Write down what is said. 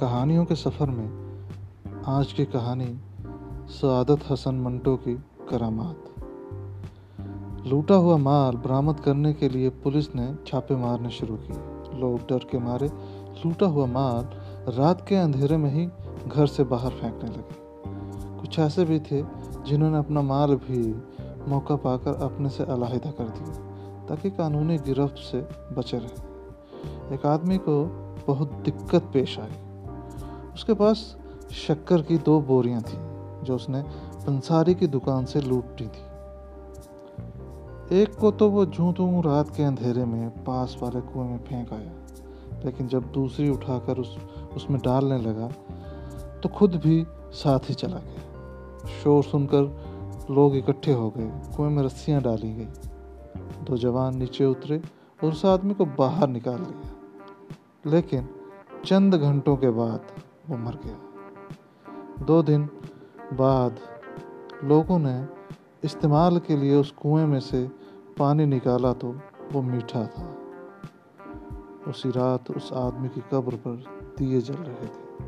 कहानियों के सफ़र में आज की कहानी सआदत हसन मंटो की करामात। लूटा हुआ माल बरामद करने के लिए पुलिस ने छापे मारने शुरू किए लोग डर के मारे लूटा हुआ माल रात के अंधेरे में ही घर से बाहर फेंकने लगे। कुछ ऐसे भी थे जिन्होंने अपना माल भी मौका पाकर अपने से अलाहिदा कर दिया, ताकि कानूनी गिरफ्त से बचे रहे। एक आदमी को बहुत दिक्कत पेश आई। उसके पास शक्कर की दो बोरियाँ थी, जो उसने पंसारी की दुकान से लूटी थी। एक को तो वो जूं तू रात के अंधेरे में पास वाले कुएँ में फेंक आया, लेकिन जब दूसरी उठाकर उस, उसमें डालने लगा तो खुद भी साथ ही चला गया। शोर सुनकर लोग इकट्ठे हो गए, कुएँ में रस्सियाँ डाली गई। दो जवान नीचे उतरे और उस आदमी को बाहर निकाल लिया। लेकिन चंद घंटों के बाद वो मर गया। दो दिन बाद लोगों ने इस्तेमाल के लिए उस कुएँ में से पानी निकाला तो वो मीठा था। उसी रात उस आदमी की कब्र पर दिए जल रहे थे।